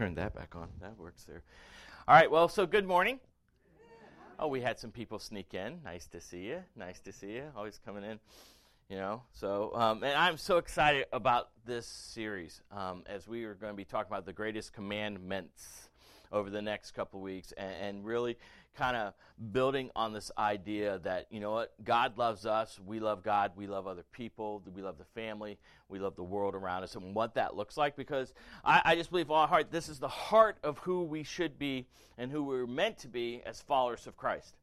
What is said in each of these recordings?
turn that back on. That works there. All right, well, so good morning. Oh, we had some people sneak in. Nice to see you. Nice to see you. Always coming in, you know. So, um, and I'm so excited about this series um, as we are going to be talking about the greatest commandments over the next couple weeks and, and really kind of building on this idea that, you know what, God loves us, we love God, we love other people, we love the family, we love the world around us, and what that looks like because I, I just believe all heart this is the heart of who we should be and who we're meant to be as followers of Christ.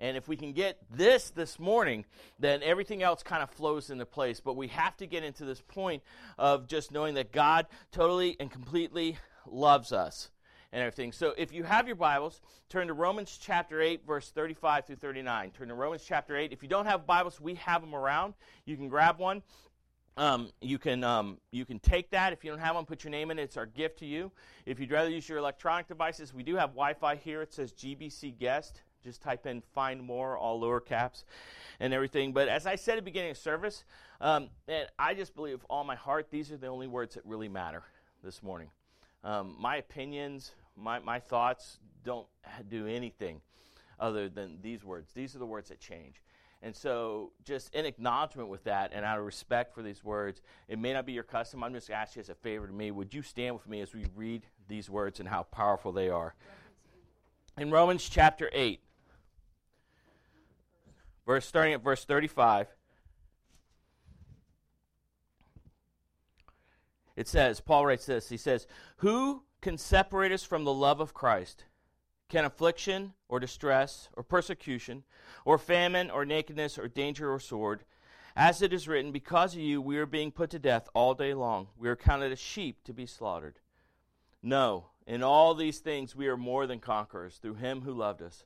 And if we can get this this morning, then everything else kind of flows into place. But we have to get into this point of just knowing that God totally and completely loves us and everything. So if you have your Bibles, turn to Romans chapter 8, verse 35 through 39. Turn to Romans chapter 8. If you don't have Bibles, we have them around. You can grab one. Um, you can um, you can take that if you don't have one, put your name in it. It's our gift to you. If you'd rather use your electronic devices, we do have Wi-Fi here. It says GBC guest. Just type in find more, all lower caps, and everything. But as I said at the beginning of service, um, and I just believe all my heart, these are the only words that really matter this morning. Um, my opinions, my, my thoughts don't do anything other than these words. These are the words that change. And so, just in acknowledgement with that and out of respect for these words, it may not be your custom. I'm just asking as a favor to me. Would you stand with me as we read these words and how powerful they are? In Romans chapter 8, verse starting at verse 35, it says, Paul writes this. He says, Who can separate us from the love of Christ? Can affliction or distress or persecution or famine or nakedness or danger or sword? As it is written, because of you we are being put to death all day long. We are counted as sheep to be slaughtered. No, in all these things we are more than conquerors through him who loved us.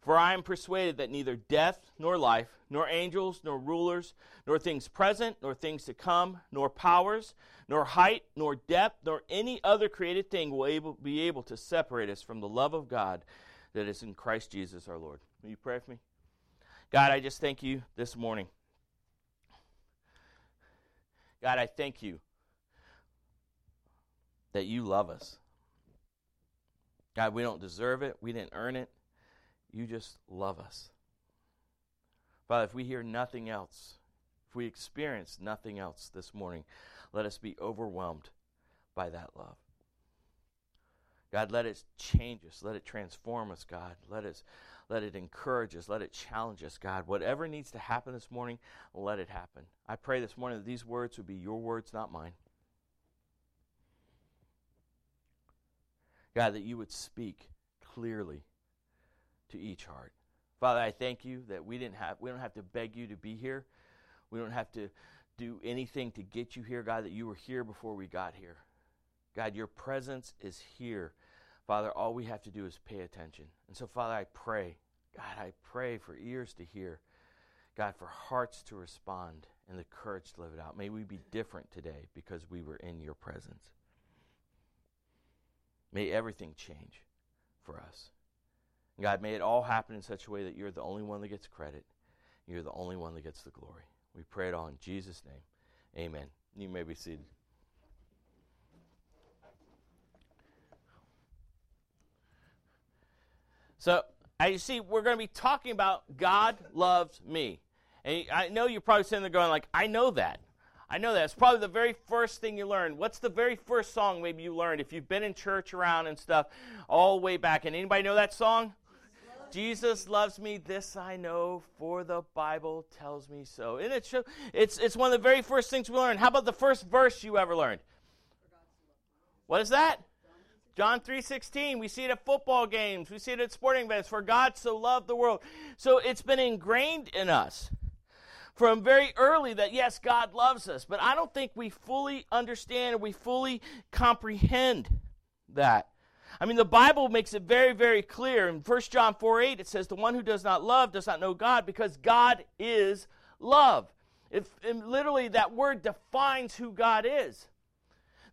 For I am persuaded that neither death, nor life, nor angels, nor rulers, nor things present, nor things to come, nor powers, nor height, nor depth, nor any other created thing will able, be able to separate us from the love of God that is in Christ Jesus our Lord. Will you pray for me? God, I just thank you this morning. God, I thank you that you love us. God, we don't deserve it, we didn't earn it. You just love us. Father, if we hear nothing else, if we experience nothing else this morning, let us be overwhelmed by that love. God, let it change us. Let it transform us, God. Let us let it encourage us. Let it challenge us, God. Whatever needs to happen this morning, let it happen. I pray this morning that these words would be your words, not mine. God, that you would speak clearly to each heart. Father, I thank you that we didn't have we don't have to beg you to be here. We don't have to do anything to get you here, God, that you were here before we got here. God, your presence is here. Father, all we have to do is pay attention. And so, Father, I pray, God, I pray for ears to hear, God, for hearts to respond and the courage to live it out. May we be different today because we were in your presence. May everything change for us. God, may it all happen in such a way that you're the only one that gets credit. You're the only one that gets the glory. We pray it all in Jesus' name. Amen. You may be seated. So, as you see, we're going to be talking about God loves me. And I know you're probably sitting there going, like, I know that. I know that. It's probably the very first thing you learned. What's the very first song maybe you learned if you've been in church around and stuff all the way back? And anybody know that song? Jesus loves me, this I know, for the Bible tells me so. And it's, it's, one of the very first things we learn. How about the first verse you ever learned? What is that? John 3:16. We see it at football games. We see it at sporting events. For God so loved the world. So it's been ingrained in us from very early that yes, God loves us. But I don't think we fully understand or we fully comprehend that. I mean, the Bible makes it very, very clear. In 1 John 4 8, it says, The one who does not love does not know God because God is love. If, literally, that word defines who God is.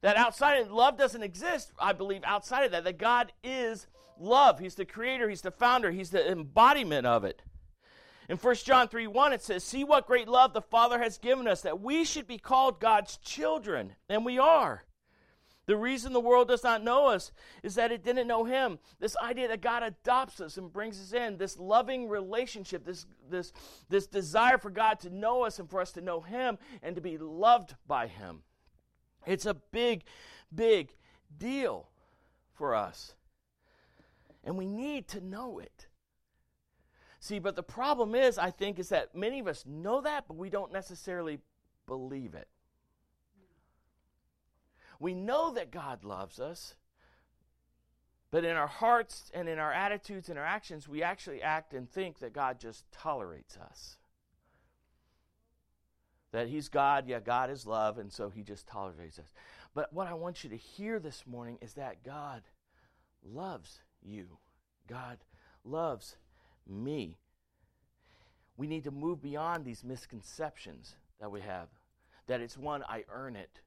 That outside of love doesn't exist, I believe, outside of that, that God is love. He's the creator, He's the founder, He's the embodiment of it. In 1 John 3 1, it says, See what great love the Father has given us, that we should be called God's children. And we are. The reason the world does not know us is that it didn't know him. This idea that God adopts us and brings us in, this loving relationship, this, this, this desire for God to know us and for us to know him and to be loved by him. It's a big, big deal for us. And we need to know it. See, but the problem is, I think, is that many of us know that, but we don't necessarily believe it. We know that God loves us, but in our hearts and in our attitudes and our actions, we actually act and think that God just tolerates us. That He's God, yeah, God is love, and so He just tolerates us. But what I want you to hear this morning is that God loves you. God loves me. We need to move beyond these misconceptions that we have. That it's one, I earn it.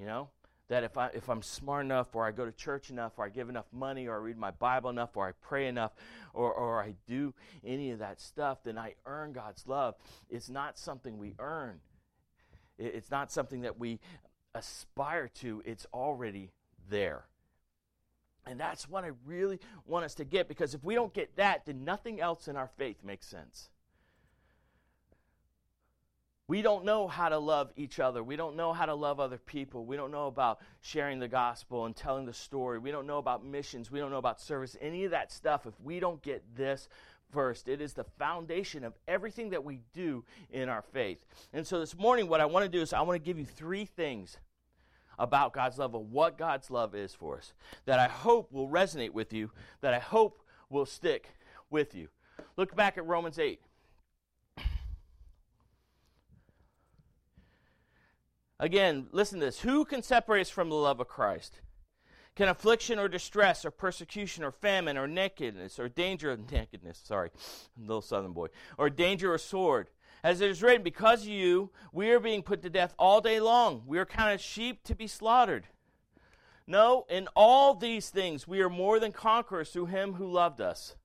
You know? That if, I, if I'm smart enough, or I go to church enough, or I give enough money, or I read my Bible enough, or I pray enough, or, or I do any of that stuff, then I earn God's love. It's not something we earn, it's not something that we aspire to, it's already there. And that's what I really want us to get because if we don't get that, then nothing else in our faith makes sense. We don't know how to love each other. We don't know how to love other people. We don't know about sharing the gospel and telling the story. We don't know about missions. We don't know about service. Any of that stuff, if we don't get this first, it is the foundation of everything that we do in our faith. And so this morning, what I want to do is I want to give you three things about God's love, of what God's love is for us, that I hope will resonate with you, that I hope will stick with you. Look back at Romans 8. Again, listen to this. Who can separate us from the love of Christ? Can affliction or distress or persecution or famine or nakedness or danger of nakedness, sorry, little southern boy, or danger or sword? As it is written, because of you, we are being put to death all day long. We are counted sheep to be slaughtered. No, in all these things we are more than conquerors through him who loved us.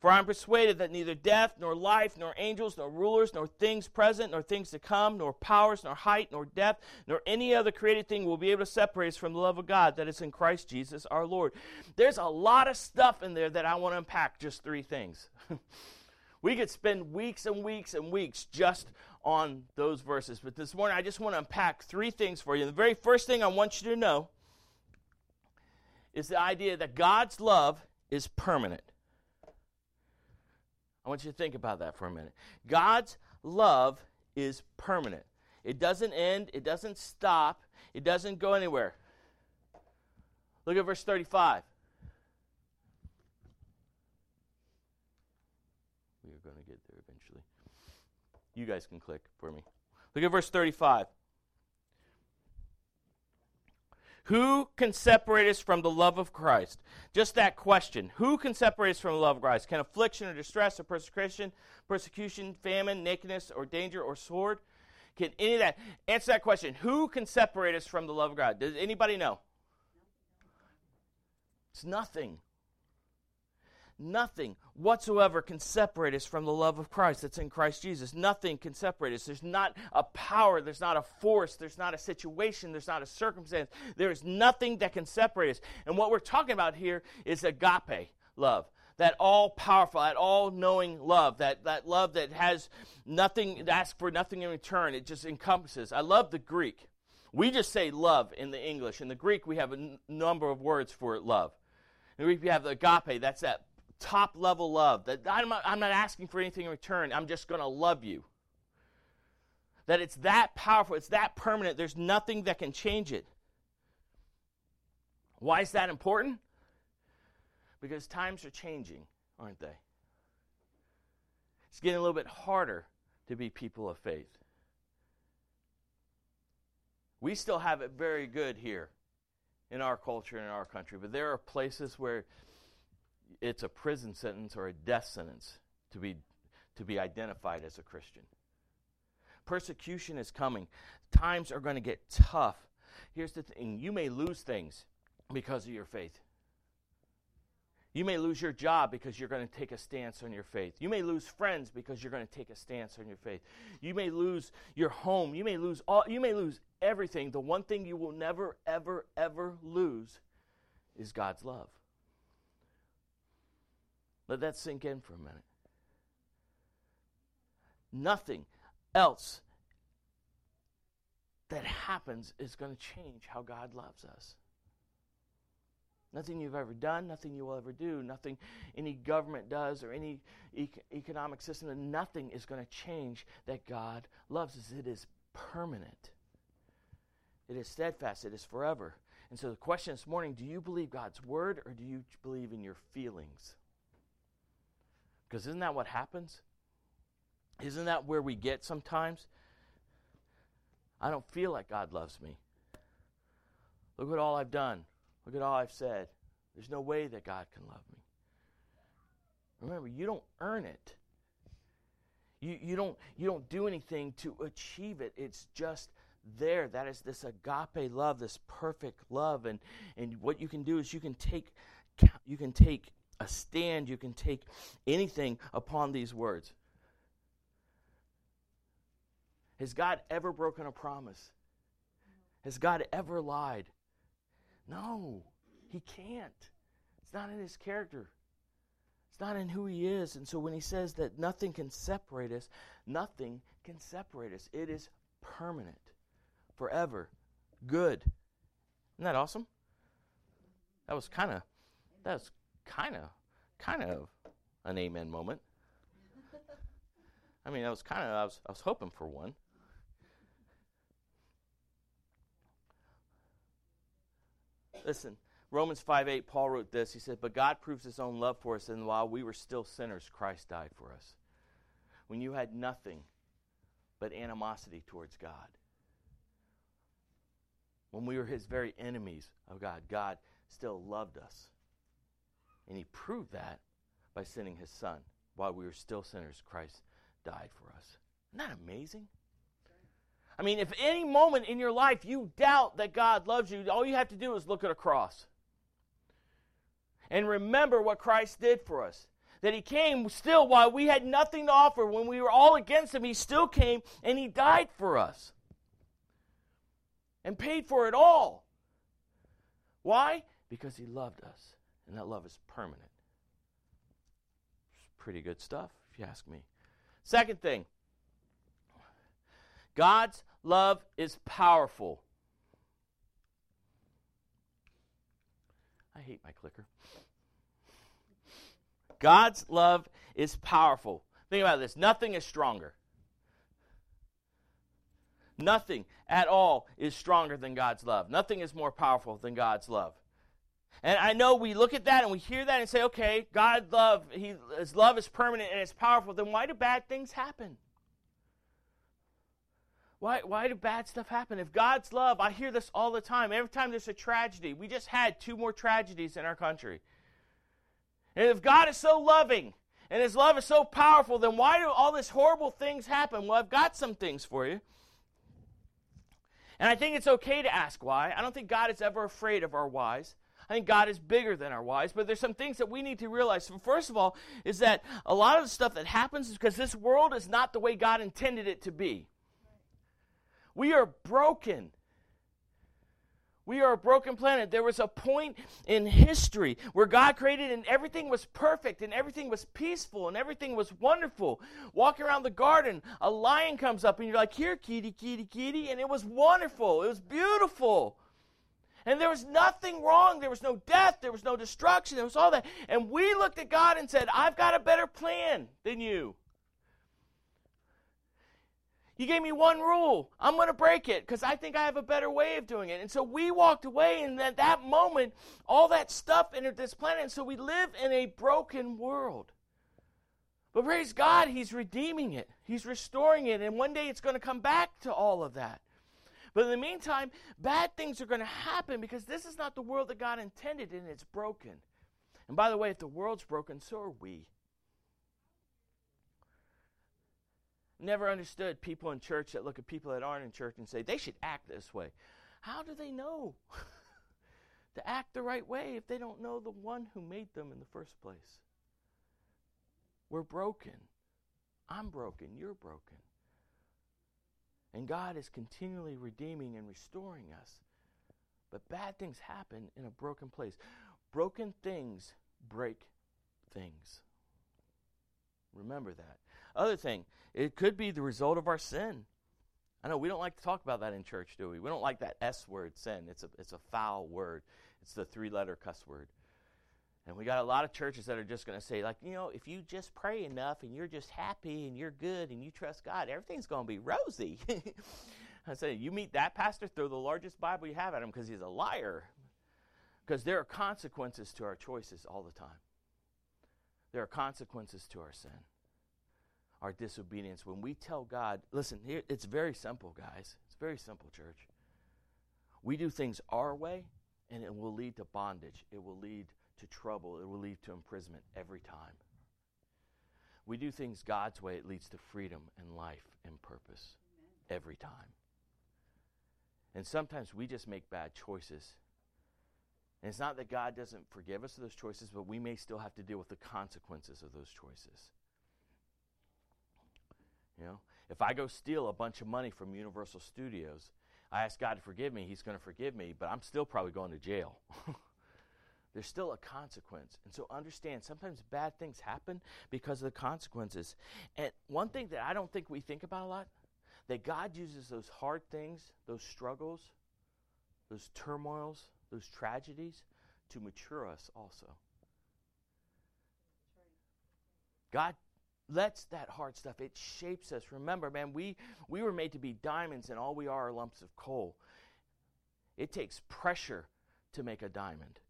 For I am persuaded that neither death, nor life, nor angels, nor rulers, nor things present, nor things to come, nor powers, nor height, nor depth, nor any other created thing will be able to separate us from the love of God that is in Christ Jesus our Lord. There's a lot of stuff in there that I want to unpack, just three things. we could spend weeks and weeks and weeks just on those verses, but this morning I just want to unpack three things for you. The very first thing I want you to know is the idea that God's love is permanent. I want you to think about that for a minute. God's love is permanent. It doesn't end, it doesn't stop, it doesn't go anywhere. Look at verse 35. We are going to get there eventually. You guys can click for me. Look at verse 35. Who can separate us from the love of Christ? Just that question. Who can separate us from the love of Christ? Can affliction or distress or persecution, persecution, famine, nakedness or danger or sword? Can any of that answer that question? Who can separate us from the love of God? Does anybody know? It's nothing. Nothing whatsoever can separate us from the love of Christ that's in Christ Jesus. Nothing can separate us. There's not a power, there's not a force, there's not a situation, there's not a circumstance. There is nothing that can separate us. And what we're talking about here is agape love. That all powerful, that all knowing love, that, that love that has nothing, asks for nothing in return. It just encompasses. I love the Greek. We just say love in the English. In the Greek, we have a n- number of words for love. In the Greek, we have the agape, that's that top level love. That I'm not, I'm not asking for anything in return. I'm just going to love you. That it's that powerful, it's that permanent. There's nothing that can change it. Why is that important? Because times are changing, aren't they? It's getting a little bit harder to be people of faith. We still have it very good here in our culture and in our country, but there are places where it's a prison sentence or a death sentence to be, to be identified as a Christian. Persecution is coming. Times are going to get tough. Here's the thing you may lose things because of your faith. You may lose your job because you're going to take a stance on your faith. You may lose friends because you're going to take a stance on your faith. You may lose your home. You may lose all you may lose everything. The one thing you will never ever ever lose is God's love. Let that sink in for a minute. Nothing else that happens is going to change how God loves us. Nothing you've ever done, nothing you will ever do, nothing any government does or any e- economic system, nothing is going to change that God loves us. It is permanent, it is steadfast, it is forever. And so the question this morning do you believe God's word or do you believe in your feelings? Because isn't that what happens? Isn't that where we get sometimes? I don't feel like God loves me. Look at all I've done. Look at all I've said. There's no way that God can love me. Remember, you don't earn it. You, you, don't, you don't do anything to achieve it. It's just there. That is this agape love, this perfect love. And, and what you can do is you can take you can take a stand, you can take anything upon these words. Has God ever broken a promise? Has God ever lied? No, he can't. It's not in his character. It's not in who he is. And so when he says that nothing can separate us, nothing can separate us. It is permanent, forever, good. Isn't that awesome? That was kind of, that was kind of, kind of an amen moment. I mean, I was kind of, I was, I was hoping for one. Listen, Romans 5 8, Paul wrote this. He said, But God proves his own love for us, and while we were still sinners, Christ died for us. When you had nothing but animosity towards God, when we were his very enemies of God, God still loved us. And he proved that by sending his son. While we were still sinners, Christ died for us. Isn't that amazing? I mean, if any moment in your life you doubt that God loves you, all you have to do is look at a cross. And remember what Christ did for us. That he came still while we had nothing to offer, when we were all against him, he still came and he died for us. And paid for it all. Why? Because he loved us. And that love is permanent. It's pretty good stuff, if you ask me. Second thing God's love is powerful. I hate my clicker. God's love is powerful. Think about this nothing is stronger. Nothing at all is stronger than God's love. Nothing is more powerful than God's love. And I know we look at that and we hear that and say, okay, God love, he, his love is permanent and it's powerful. Then why do bad things happen? Why, why do bad stuff happen? If God's love, I hear this all the time. Every time there's a tragedy, we just had two more tragedies in our country. And if God is so loving and his love is so powerful, then why do all these horrible things happen? Well, I've got some things for you. And I think it's okay to ask why. I don't think God is ever afraid of our whys. I think God is bigger than our whys, but there's some things that we need to realize. First of all, is that a lot of the stuff that happens is because this world is not the way God intended it to be. We are broken. We are a broken planet. There was a point in history where God created and everything was perfect and everything was peaceful and everything was wonderful. Walk around the garden, a lion comes up and you're like, Here, kitty, kitty, kitty. And it was wonderful. It was beautiful. And there was nothing wrong. There was no death. There was no destruction. There was all that. And we looked at God and said, I've got a better plan than you. You gave me one rule. I'm going to break it because I think I have a better way of doing it. And so we walked away, and at that moment, all that stuff entered this planet. And so we live in a broken world. But praise God, He's redeeming it, He's restoring it, and one day it's going to come back to all of that. But in the meantime, bad things are going to happen because this is not the world that God intended, and it's broken. And by the way, if the world's broken, so are we. Never understood people in church that look at people that aren't in church and say they should act this way. How do they know? to act the right way if they don't know the one who made them in the first place? We're broken. I'm broken. You're broken. And God is continually redeeming and restoring us. But bad things happen in a broken place. Broken things break things. Remember that. Other thing, it could be the result of our sin. I know we don't like to talk about that in church, do we? We don't like that S word, sin. It's a, it's a foul word, it's the three letter cuss word. And we got a lot of churches that are just going to say, like, you know, if you just pray enough and you're just happy and you're good and you trust God, everything's going to be rosy. I say, you meet that pastor, throw the largest Bible you have at him because he's a liar. Because there are consequences to our choices all the time. There are consequences to our sin, our disobedience. When we tell God, listen, here, it's very simple, guys. It's very simple, church. We do things our way, and it will lead to bondage. It will lead to trouble, it will lead to imprisonment every time. We do things God's way, it leads to freedom and life and purpose Amen. every time. And sometimes we just make bad choices. And it's not that God doesn't forgive us of those choices, but we may still have to deal with the consequences of those choices. You know, if I go steal a bunch of money from Universal Studios, I ask God to forgive me, He's going to forgive me, but I'm still probably going to jail. there's still a consequence. And so understand sometimes bad things happen because of the consequences. And one thing that I don't think we think about a lot that God uses those hard things, those struggles, those turmoils, those tragedies to mature us also. God lets that hard stuff, it shapes us. Remember, man, we, we were made to be diamonds and all we are are lumps of coal. It takes pressure to make a diamond.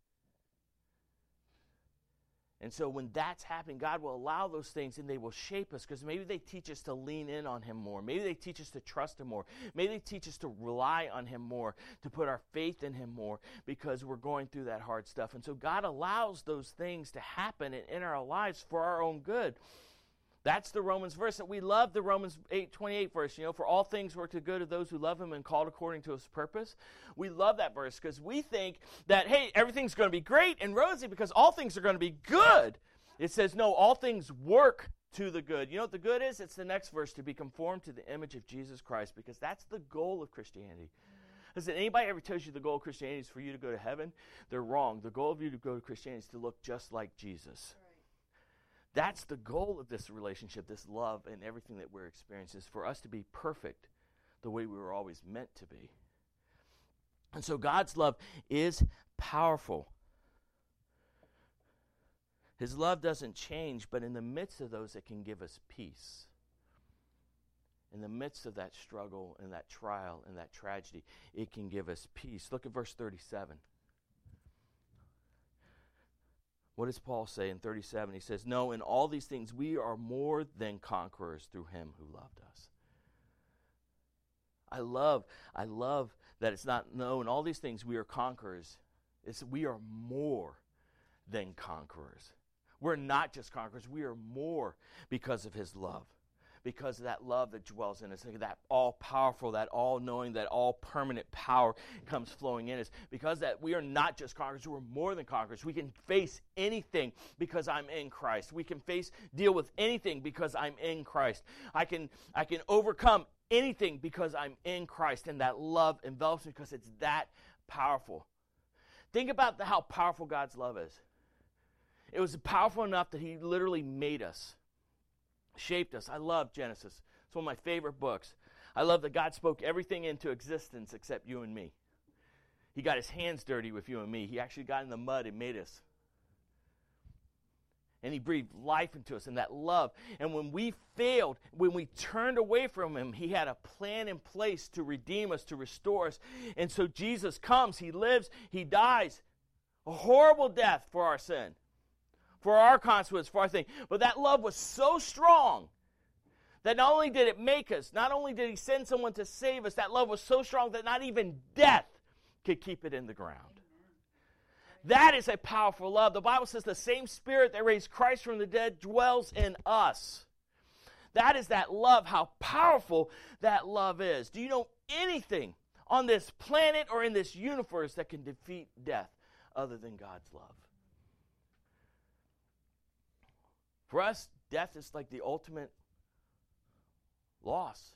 And so when that's happening, God will allow those things and they will shape us because maybe they teach us to lean in on Him more. Maybe they teach us to trust Him more. Maybe they teach us to rely on Him more, to put our faith in Him more because we're going through that hard stuff. And so God allows those things to happen in, our lives for our own good. That's the Romans verse that we love the Romans 8 28 verse, you know, for all things work to good of those who love him and called according to his purpose. We love that verse because we think that, hey, everything's going to be great and rosy because all things are going to be good. It says, no, all things work to the good. You know what the good is? It's the next verse to be conformed to the image of Jesus Christ because that's the goal of Christianity. Listen, anybody ever tells you the goal of Christianity is for you to go to heaven? They're wrong. The goal of you to go to Christianity is to look just like Jesus. That's the goal of this relationship, this love, and everything that we're experiencing is for us to be perfect the way we were always meant to be. And so God's love is powerful. His love doesn't change, but in the midst of those, it can give us peace. In the midst of that struggle and that trial and that tragedy, it can give us peace. Look at verse 37. What does Paul say in 37? He says, No, in all these things we are more than conquerors through him who loved us. I love, I love that it's not no, in all these things we are conquerors. It's we are more than conquerors. We're not just conquerors, we are more because of his love because of that love that dwells in us, that all powerful, that all knowing, that all permanent power comes flowing in us. Because that we are not just conquerors, we're more than conquerors. We can face anything because I'm in Christ. We can face, deal with anything because I'm in Christ. I can, I can overcome anything because I'm in Christ, and that love envelops me because it's that powerful. Think about the, how powerful God's love is. It was powerful enough that He literally made us shaped us. I love Genesis. It's one of my favorite books. I love that God spoke everything into existence except you and me. He got his hands dirty with you and me. He actually got in the mud and made us. And he breathed life into us and that love. And when we failed, when we turned away from him, he had a plan in place to redeem us, to restore us. And so Jesus comes, he lives, he dies a horrible death for our sin for our consequence, for our thing. But that love was so strong that not only did it make us, not only did he send someone to save us, that love was so strong that not even death could keep it in the ground. That is a powerful love. The Bible says the same spirit that raised Christ from the dead dwells in us. That is that love, how powerful that love is. Do you know anything on this planet or in this universe that can defeat death? other than God's love. For us, death is like the ultimate loss.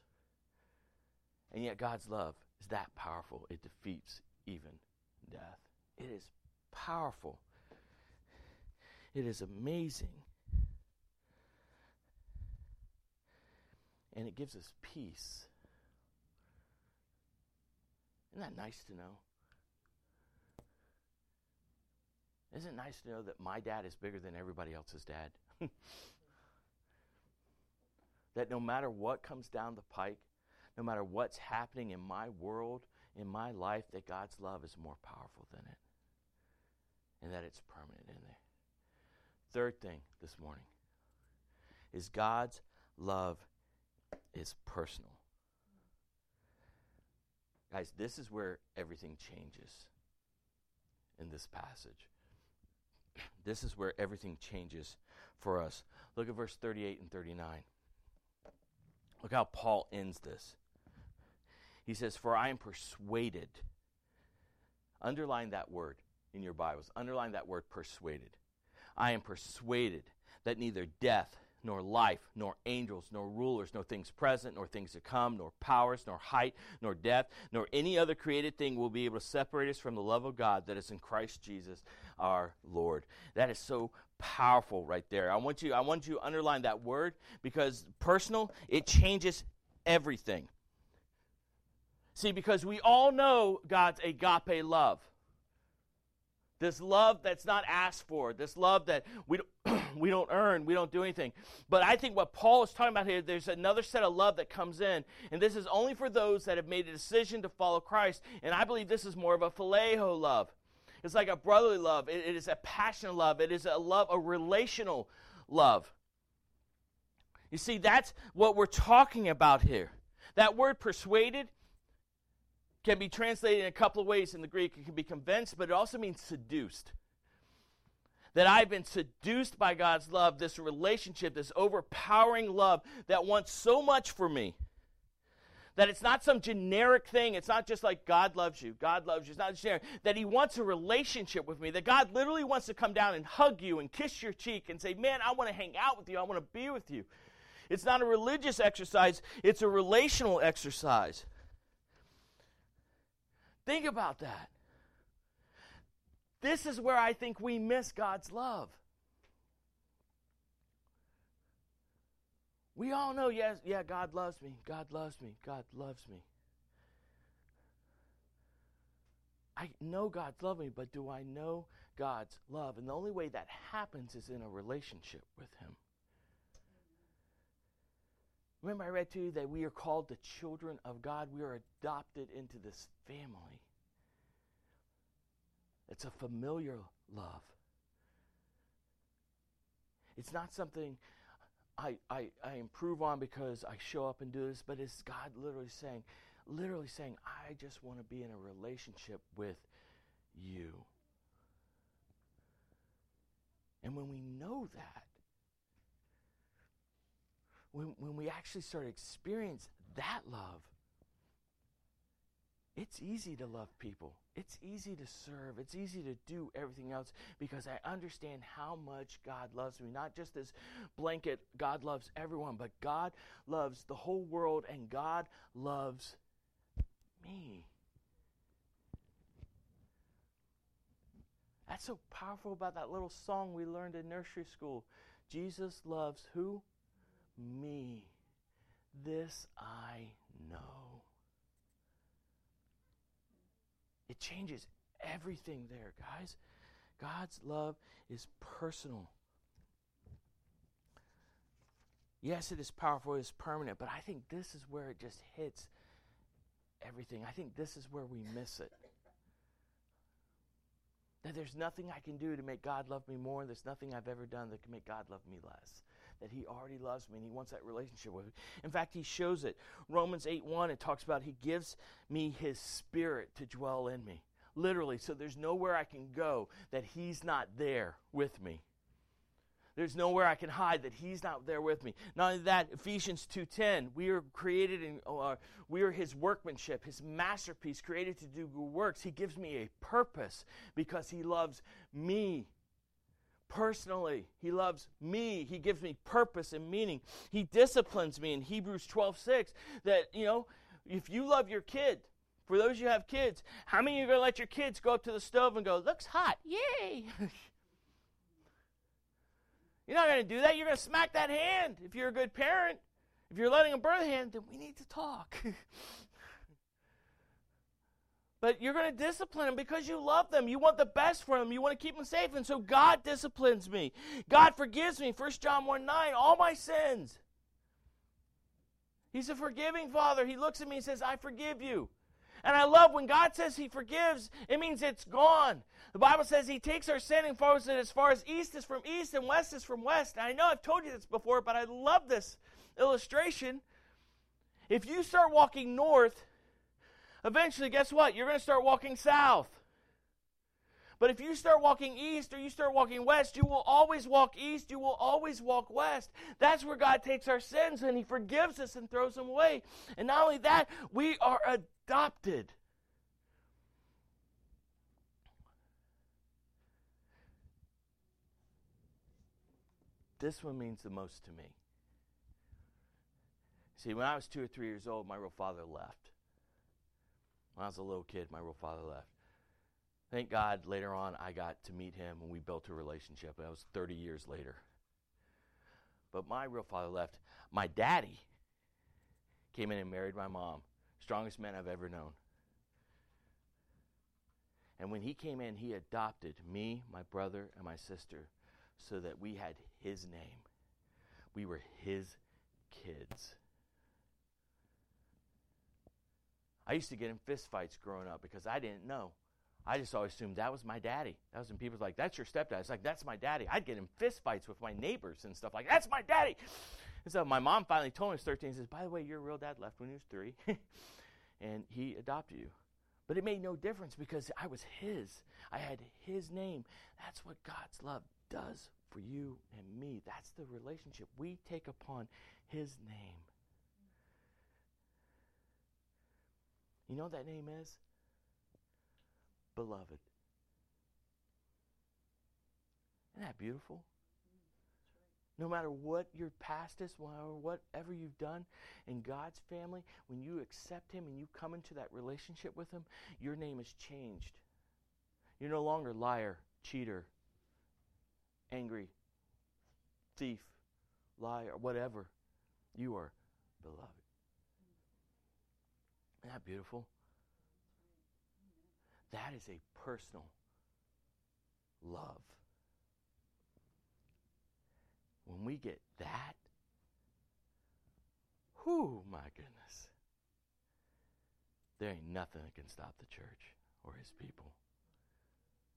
And yet, God's love is that powerful, it defeats even death. It is powerful, it is amazing. And it gives us peace. Isn't that nice to know? Isn't it nice to know that my dad is bigger than everybody else's dad? that no matter what comes down the pike, no matter what's happening in my world, in my life, that God's love is more powerful than it. And that it's permanent in there. Third thing this morning is God's love is personal. Guys, this is where everything changes in this passage. This is where everything changes for us. Look at verse 38 and 39. Look how Paul ends this. He says, For I am persuaded. Underline that word in your Bibles. Underline that word persuaded. I am persuaded that neither death, nor life, nor angels, nor rulers, nor things present, nor things to come, nor powers, nor height, nor depth, nor any other created thing will be able to separate us from the love of God that is in Christ Jesus our Lord. That is so powerful right there. I want you I want you to underline that word because personal, it changes everything. See, because we all know God's agape love. This love that's not asked for, this love that we don't, we don't earn, we don't do anything. But I think what Paul is talking about here, there's another set of love that comes in, and this is only for those that have made a decision to follow Christ. And I believe this is more of a phileo love. It's like a brotherly love. It, it is a passionate love. It is a love, a relational love. You see, that's what we're talking about here. That word persuaded can be translated in a couple of ways in the Greek. It can be convinced, but it also means seduced. That I've been seduced by God's love, this relationship, this overpowering love that wants so much for me that it's not some generic thing. It's not just like God loves you. God loves you. It's not generic. That He wants a relationship with me. That God literally wants to come down and hug you and kiss your cheek and say, Man, I want to hang out with you. I want to be with you. It's not a religious exercise, it's a relational exercise. Think about that. This is where I think we miss God's love. We all know, yes, yeah, God loves me. God loves me. God loves me. I know God's love me, but do I know God's love? And the only way that happens is in a relationship with Him. Remember, I read to you that we are called the children of God. We are adopted into this family. It's a familiar love. It's not something I, I, I improve on because I show up and do this, but it's God literally saying, literally saying, I just want to be in a relationship with you. And when we know that, when, when we actually start to experience that love, it's easy to love people. It's easy to serve. It's easy to do everything else because I understand how much God loves me. Not just this blanket, God loves everyone, but God loves the whole world and God loves me. That's so powerful about that little song we learned in nursery school. Jesus loves who? Me. This I know. It changes everything there, guys. God's love is personal. Yes, it is powerful, it is permanent, but I think this is where it just hits everything. I think this is where we miss it. That there's nothing I can do to make God love me more, there's nothing I've ever done that can make God love me less that he already loves me and he wants that relationship with me. In fact, he shows it. Romans 8 1, it talks about he gives me his spirit to dwell in me. Literally, so there's nowhere I can go that he's not there with me. There's nowhere I can hide that He's not there with me. Not only that, Ephesians 2:10, we are created in, uh, we are His workmanship, His masterpiece, created to do good works. He gives me a purpose because He loves me personally. He loves me. He gives me purpose and meaning. He disciplines me in Hebrews 12:6 that, you know, if you love your kid, for those you have kids, how many of you are going to let your kids go up to the stove and go, "Looks hot. Yay." You're not going to do that. You're going to smack that hand if you're a good parent. If you're letting them burn the hand, then we need to talk. but you're going to discipline them because you love them. You want the best for them. You want to keep them safe. And so God disciplines me. God forgives me. 1 John 1 9, all my sins. He's a forgiving Father. He looks at me and says, I forgive you. And I love when God says He forgives, it means it's gone. The Bible says He takes our sin and forwards it as far as east is from east and west is from west. And I know I've told you this before, but I love this illustration. If you start walking north, eventually, guess what? You're going to start walking south. But if you start walking east or you start walking west, you will always walk east, you will always walk west. That's where God takes our sins and He forgives us and throws them away. And not only that, we are adopted. This one means the most to me. See, when I was two or three years old, my real father left. When I was a little kid, my real father left. Thank God later on I got to meet him and we built a relationship. That was 30 years later. But my real father left. My daddy came in and married my mom. Strongest man I've ever known. And when he came in, he adopted me, my brother, and my sister so that we had his name. We were his kids. I used to get in fistfights growing up because I didn't know. I just always assumed that was my daddy. That was when people were like, "That's your stepdad." It's like, "That's my daddy." I'd get in fistfights with my neighbors and stuff like, "That's my daddy." And so my mom finally told me, "Was 13." Says, "By the way, your real dad left when he was three, and he adopted you." But it made no difference because I was his. I had his name. That's what God's love does for you and me. That's the relationship we take upon his name. You know what that name is? Beloved. Isn't that beautiful? No matter what your past is, or whatever you've done in God's family, when you accept Him and you come into that relationship with Him, your name is changed. You're no longer liar, cheater, angry, thief, liar, whatever. You are beloved. Isn't that beautiful? That is a personal love. When we get that, whoo, my goodness. There ain't nothing that can stop the church or his people.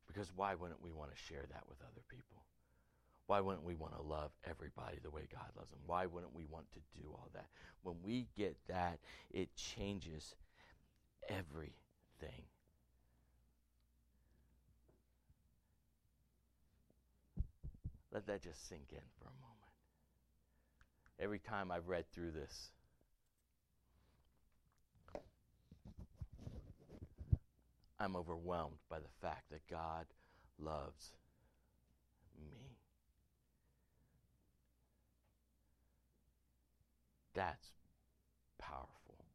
Because why wouldn't we want to share that with other people? Why wouldn't we want to love everybody the way God loves them? Why wouldn't we want to do all that? When we get that, it changes everything. Let that just sink in for a moment. Every time I've read through this, I'm overwhelmed by the fact that God loves me. That's powerful.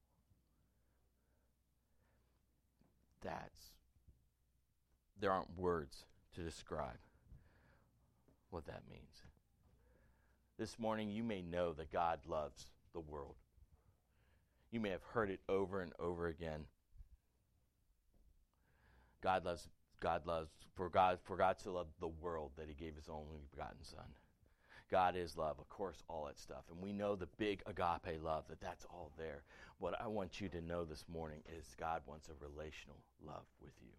That's, there aren't words to describe what that means. This morning, you may know that God loves the world. You may have heard it over and over again. God loves God loves for God for God to love the world that he gave his only begotten son. God is love, of course, all that stuff. And we know the big agape love, that that's all there. What I want you to know this morning is God wants a relational love with you.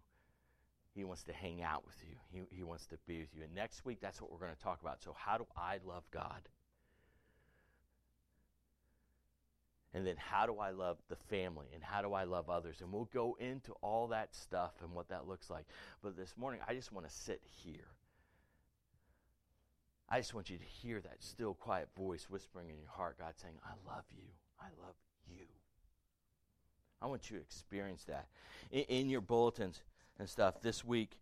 He wants to hang out with you, He, he wants to be with you. And next week, that's what we're going to talk about. So, how do I love God? And then, how do I love the family? And how do I love others? And we'll go into all that stuff and what that looks like. But this morning, I just want to sit here I just want you to hear that still, quiet voice whispering in your heart, God saying, I love you. I love you. I want you to experience that. In, in your bulletins and stuff this week,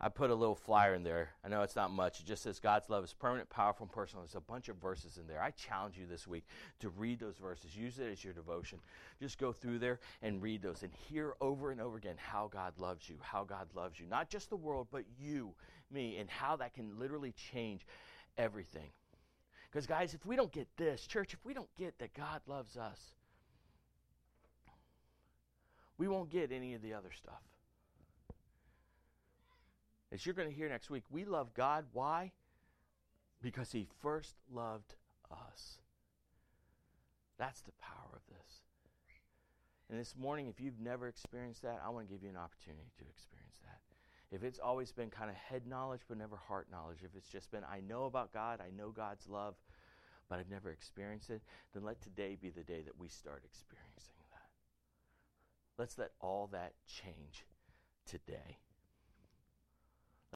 I put a little flyer in there. I know it's not much. It just says God's love is permanent, powerful, and personal. There's a bunch of verses in there. I challenge you this week to read those verses. Use it as your devotion. Just go through there and read those and hear over and over again how God loves you, how God loves you. Not just the world, but you, me, and how that can literally change everything. Because, guys, if we don't get this, church, if we don't get that God loves us, we won't get any of the other stuff. As you're going to hear next week, we love God. Why? Because He first loved us. That's the power of this. And this morning, if you've never experienced that, I want to give you an opportunity to experience that. If it's always been kind of head knowledge but never heart knowledge, if it's just been, I know about God, I know God's love, but I've never experienced it, then let today be the day that we start experiencing that. Let's let all that change today.